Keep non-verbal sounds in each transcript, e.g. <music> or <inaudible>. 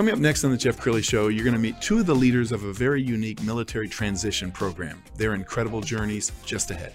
Coming up next on the Jeff Crilley Show, you're going to meet two of the leaders of a very unique military transition program. Their incredible journeys just ahead.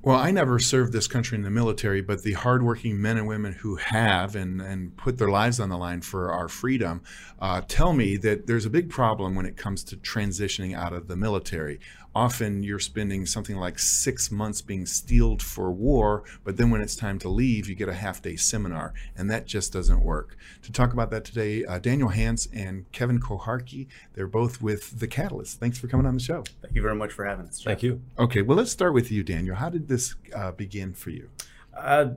Well, I never served this country in the military, but the hardworking men and women who have and, and put their lives on the line for our freedom uh, tell me that there's a big problem when it comes to transitioning out of the military often you're spending something like six months being steeled for war, but then when it's time to leave, you get a half day seminar, and that just doesn't work. To talk about that today, uh, Daniel Hance and Kevin Koharki, they're both with The Catalyst. Thanks for coming on the show. Thank you very much for having us. Jeff. Thank you. Okay, well, let's start with you, Daniel. How did this uh, begin for you? Uh,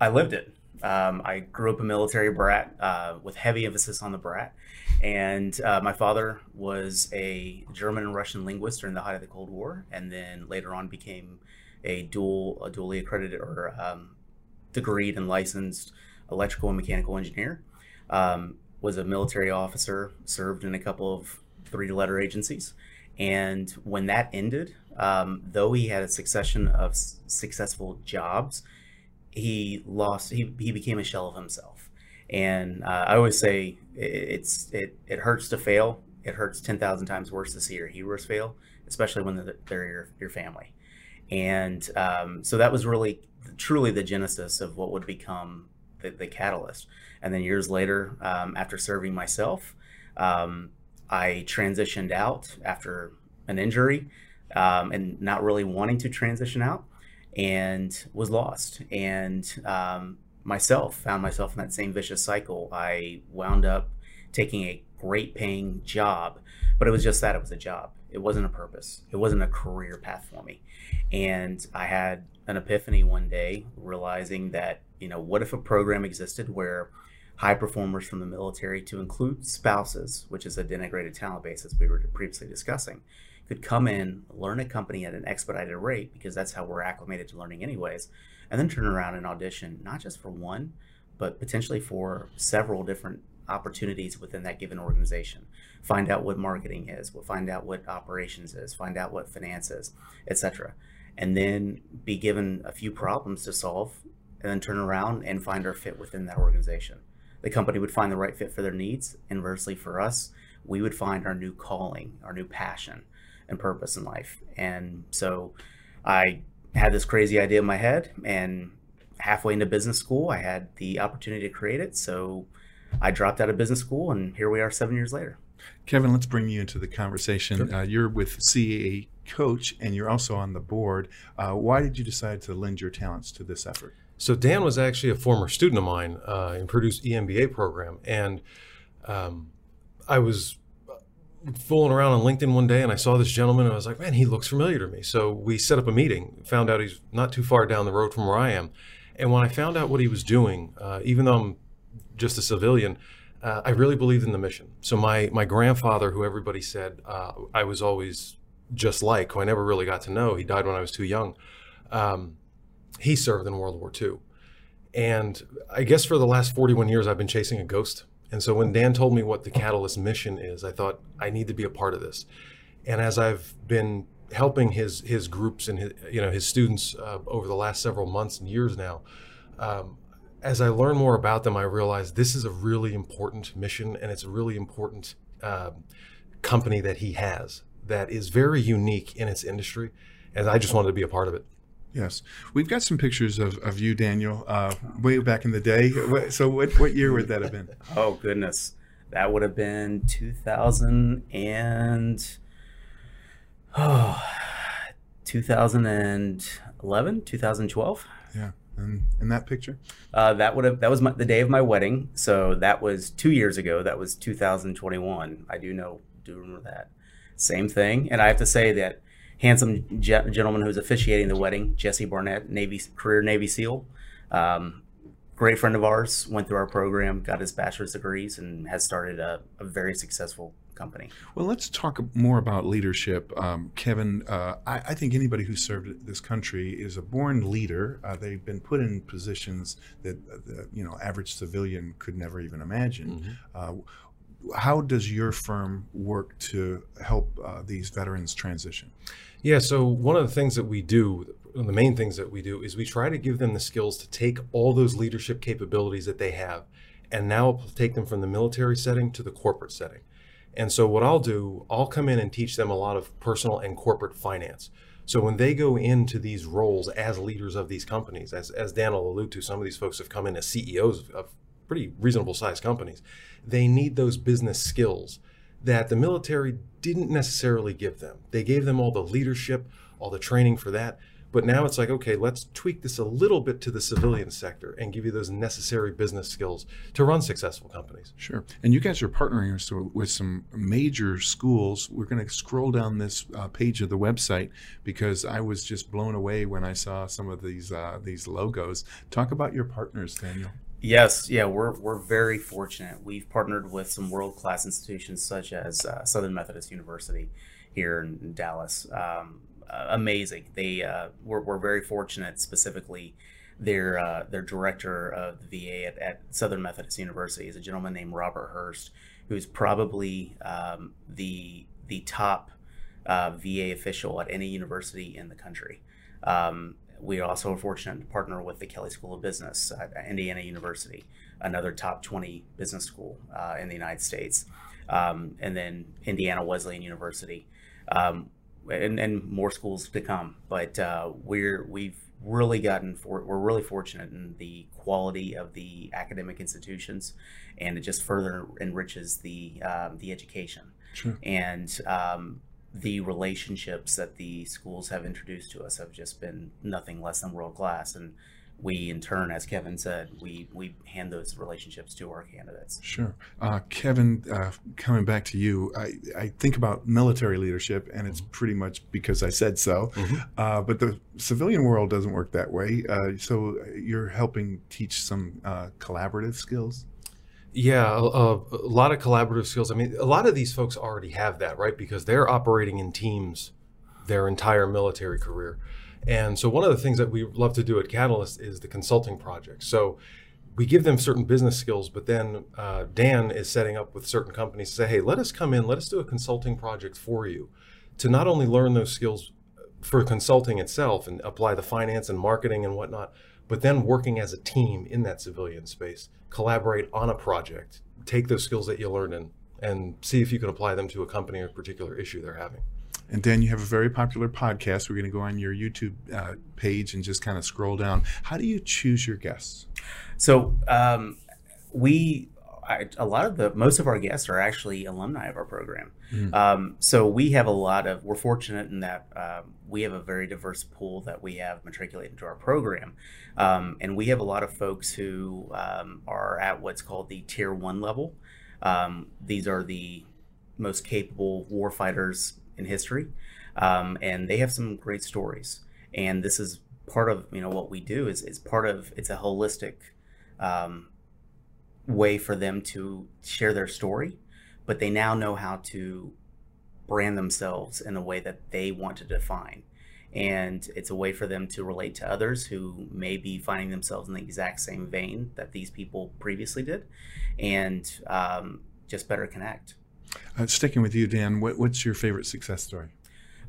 I lived it. Um, I grew up a military brat uh, with heavy emphasis on the brat. And uh, my father was a German and Russian linguist during the height of the Cold War, and then later on became a dual, a dually accredited or um, degreed and licensed electrical and mechanical engineer. Um, was a military officer, served in a couple of three-letter agencies, and when that ended, um, though he had a succession of s- successful jobs, he lost. He, he became a shell of himself. And uh, I always say it's it it hurts to fail. It hurts ten thousand times worse to see your heroes fail, especially when they're your your family. And um, so that was really truly the genesis of what would become the, the catalyst. And then years later, um, after serving myself, um, I transitioned out after an injury um, and not really wanting to transition out and was lost. And um, myself found myself in that same vicious cycle. I wound up taking a great paying job, but it was just that it was a job. It wasn't a purpose. It wasn't a career path for me. And I had an epiphany one day realizing that, you know, what if a program existed where high performers from the military, to include spouses, which is a denigrated talent base as we were previously discussing, could come in, learn a company at an expedited rate because that's how we're acclimated to learning anyways, and then turn around and audition not just for one, but potentially for several different opportunities within that given organization. Find out what marketing is, find out what operations is, find out what finance is, etc. And then be given a few problems to solve and then turn around and find our fit within that organization. The company would find the right fit for their needs. Inversely, for us, we would find our new calling, our new passion and purpose in life. And so I had this crazy idea in my head and halfway into business school i had the opportunity to create it so i dropped out of business school and here we are seven years later kevin let's bring you into the conversation sure. uh, you're with caa coach and you're also on the board uh, why did you decide to lend your talents to this effort so dan was actually a former student of mine uh, in purdue's emba program and um, i was fooling around on LinkedIn one day and I saw this gentleman and I was like, man, he looks familiar to me. So we set up a meeting, found out he's not too far down the road from where I am. And when I found out what he was doing, uh, even though I'm just a civilian, uh, I really believed in the mission. So my, my grandfather, who everybody said uh, I was always just like, who I never really got to know, he died when I was too young. Um, he served in World War II. And I guess for the last 41 years, I've been chasing a ghost. And so when Dan told me what the Catalyst mission is, I thought I need to be a part of this. And as I've been helping his his groups and his, you know his students uh, over the last several months and years now, um, as I learn more about them, I realize this is a really important mission and it's a really important uh, company that he has that is very unique in its industry, and I just wanted to be a part of it. Yes, we've got some pictures of, of you, Daniel, uh, way back in the day. So, what what year would that have been? <laughs> Oh goodness, That would have been 2000 and oh, 2011, 2012. Yeah. And in that picture? Uh, that would have that was my, the day of my wedding. So that was two years ago. That was 2021. I do know do remember that. Same thing. And I have to say that handsome ge- gentleman who's officiating the wedding, Jesse Barnett, Navy career Navy SEAL. Um, great friend of ours, went through our program, got his bachelor's degrees, and has started a, a very successful company. Well, let's talk more about leadership. Um, Kevin, uh, I, I, think anybody who served this country is a born leader. Uh, they've been put in positions that uh, the you know average civilian could never even imagine. Mm-hmm. Uh, how does your firm work to help uh, these veterans transition? Yeah, so one of the things that we do one of the main things that we do is we try to give them the skills to take all those leadership capabilities that they have and now take them from the military setting to the corporate setting. And so what I'll do, I'll come in and teach them a lot of personal and corporate finance. So when they go into these roles as leaders of these companies, as, as Dan will allude to, some of these folks have come in as CEOs of pretty reasonable sized companies. They need those business skills that the military didn't necessarily give them. They gave them all the leadership, all the training for that, but now it's like, okay, let's tweak this a little bit to the civilian sector and give you those necessary business skills to run successful companies. Sure. And you guys are partnering with some major schools. We're going to scroll down this uh, page of the website because I was just blown away when I saw some of these uh, these logos. Talk about your partners, Daniel. Yes, yeah, we're, we're very fortunate. We've partnered with some world class institutions such as uh, Southern Methodist University here in, in Dallas. Um, uh, amazing. They uh, were, were very fortunate, specifically their uh, their director of the VA at, at, Southern Methodist University is a gentleman named Robert Hurst, who's probably um, the the top uh, VA official at any university in the country. Um, we also are fortunate to partner with the Kelley School of Business at Indiana University, another top 20 business school uh, in the United States, um, and then Indiana Wesleyan University. Um, and, and more schools to come. But uh, we're we've really gotten for we're really fortunate in the quality of the academic institutions, and it just further enriches the um, the education sure. and um, the relationships that the schools have introduced to us have just been nothing less than world class and we in turn, as Kevin said, we we hand those relationships to our candidates. Sure, uh, Kevin. Uh, coming back to you, I, I think about military leadership, and it's pretty much because I said so. Mm-hmm. Uh, but the civilian world doesn't work that way. Uh, so you're helping teach some uh, collaborative skills. Yeah, a, a, lot of collaborative skills. I mean, a lot of these folks already have that, right? Because they're operating in teams their entire military career. And so one of the things that we love to do at Catalyst is the consulting project. So we give them certain business skills, but then uh, Dan is setting up with certain companies to say, hey, let us come in, let us do a consulting project for you to not only learn those skills for consulting itself and apply the finance and marketing and whatnot, but then working as a team in that civilian space, collaborate on a project, take those skills that you learned and, and see if you can apply them to a company or a particular issue they're having. And Dan, you have a very popular podcast. We're going to go on your YouTube uh, page and just kind of scroll down. How do you choose your guests? So um, we, I, a lot of the most of our guests are actually alumni of our program. Mm. Um, so we have a lot of. We're fortunate in that um, we have a very diverse pool that we have matriculated into our program, um, and we have a lot of folks who um, are at what's called the tier one level. Um, these are the most capable warfighters in history, um, and they have some great stories. And this is part of you know what we do is is part of it's a holistic um, way for them to share their story, but they now know how to brand themselves in the way that they want to define. And it's a way for them to relate to others who may be finding themselves in the exact same vein that these people previously did, and um, just better connect. Uh, sticking with you, Dan, what, what's your favorite success story?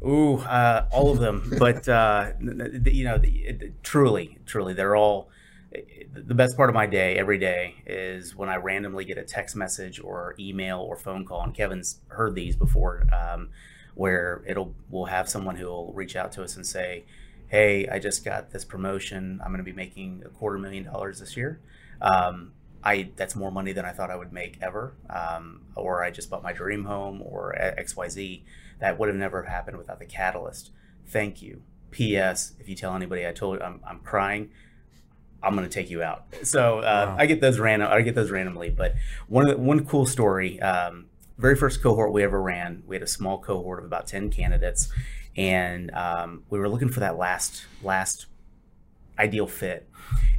Ooh, uh, all of them. but uh, you know, the, truly, truly, they're all. The best part of my day every day is when I randomly get a text message or email or phone call, and Kevin's heard these before, um, where it'll we'll have someone who will reach out to us and say, "Hey, I just got this promotion. I'm going to be making a quarter million dollars this year." Um, I that's more money than I thought I would make ever, um, or I just bought my dream home, or X Y Z. That would have never happened without the catalyst. Thank you. P.S. If you tell anybody I told you I'm, I'm crying, I'm going to take you out. So uh, wow. I get those random. I get those randomly. But one of the, one cool story. Um, very first cohort we ever ran, we had a small cohort of about ten candidates, and um, we were looking for that last last ideal fit.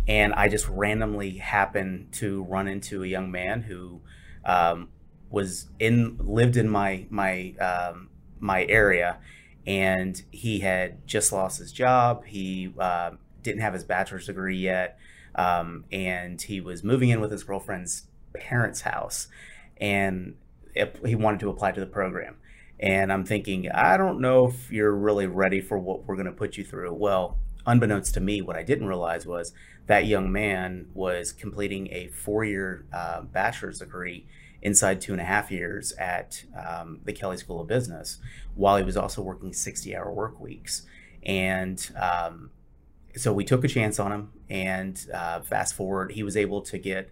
And I just randomly happened to run into a young man who um, was in lived in my my um, my area, and he had just lost his job. He uh, didn't have his bachelor's degree yet, um, and he was moving in with his girlfriend's parents' house, and it, he wanted to apply to the program. And I'm thinking, I don't know if you're really ready for what we're going to put you through. Well, unbeknownst to me, what I didn't realize was that young man was completing a four-year uh, bachelor's degree inside two and a half years at um, the Kelley School of Business, while he was also working 60-hour work weeks. And um, so we took a chance on him, and uh, fast forward, he was able to get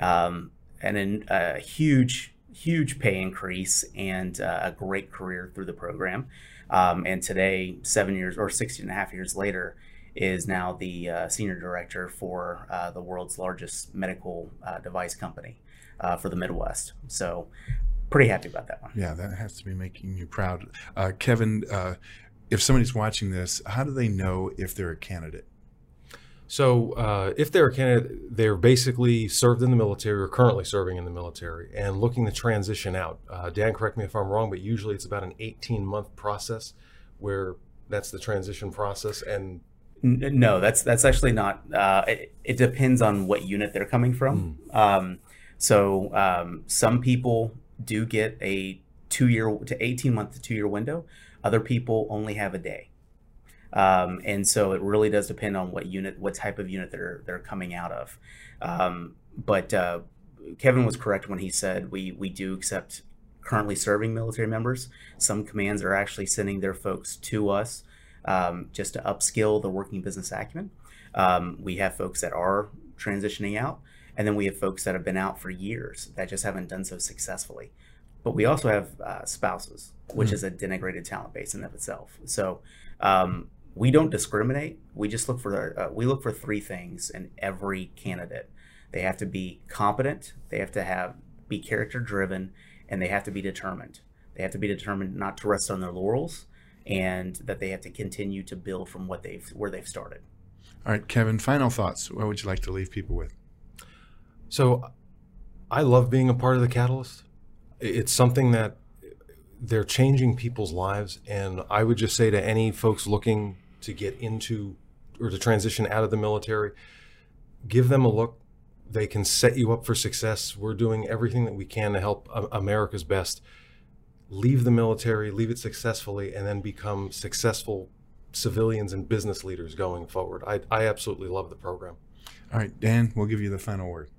um, an, a huge, huge pay increase and uh, a great career through the program. Um, and today, seven years or 16 and a half years later, is now the uh, senior director for uh, the world's largest medical uh, device company uh, for the Midwest. So, pretty happy about that one. Yeah, that has to be making you proud. Uh, Kevin, if somebody's watching this, how do they know if they're a candidate? So, uh, if they're a candidate, they're basically served in the military or currently serving in the military and looking to transition out. Uh, Dan, correct me if I'm wrong, but usually it's about an 18 month process where that's the transition process. And no, that's that's actually not. Uh, it, it, depends on what unit they're coming from. Mm. Um, so, um, some people do get a two year to 18 month to two year window. Other people only have a day. Um, and so it really does depend on what unit, what type of unit they're they're coming out of. Um, but uh, Kevin was correct when he said we we do accept currently serving military members. Some commands are actually sending their folks to us um, just to upskill the working business acumen. Um, we have folks that are transitioning out, and then we have folks that have been out for years that just haven't done so successfully. But we also have uh, spouses, which mm. is a denigrated talent base in of itself. So um, we don't discriminate. We just look for uh, we look for three things in every candidate. They have to be competent. They have to have be character driven, and they have to be determined. They have to be determined not to rest on their laurels, and that they have to continue to build from what they've where they've started. All right, Kevin. Final thoughts. What would you like to leave people with? So, I love being a part of the Catalyst. It's something that they're changing people's lives, and I would just say to any folks looking to get into or to transition out of the military, give them a look. They can set you up for success. We're doing everything that we can to help America's best. Leave the military, leave it successfully, and then become successful civilians and business leaders going forward. I, I absolutely love the program. All right, Dan, we'll give you the final word.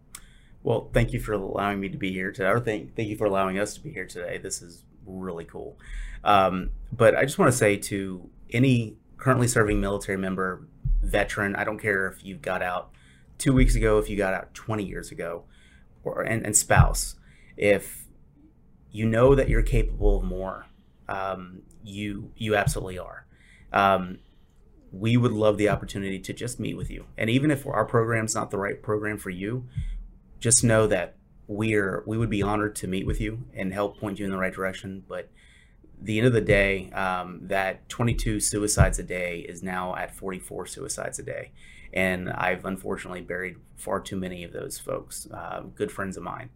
Well, thank you for allowing me to be here today, or thank, thank you for allowing us to be here today. This is really cool. Um, but I just want to say to any currently serving military member, veteran, I don't care if you got out two weeks ago, if you got out 20 years ago, or and, and spouse, if you know that you're capable of more, um, you you absolutely are. Um, we would love the opportunity to just meet with you, and even if our program's not the right program for you, just know that we're we would be honored to meet with you and help point you in the right direction. But the end of the day, um, that 22 suicides a day is now at 44 suicides a day. And I've unfortunately buried far too many of those folks, uh, good friends of mine.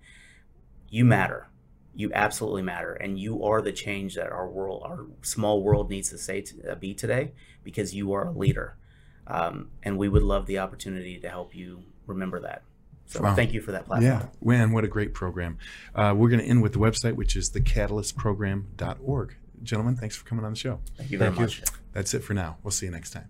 You matter. You absolutely matter. And you are the change that our world, our small world needs to say to, uh, be today because you are a leader. Um, and we would love the opportunity to help you remember that. So wow. thank you for that platform. Yeah, man, what a great program. Uh, we're going to end with the website, which is thecatalystprogram.org. Gentlemen, thanks for coming on the show. Thank you very thank much. You. That's it for now. We'll see you next time.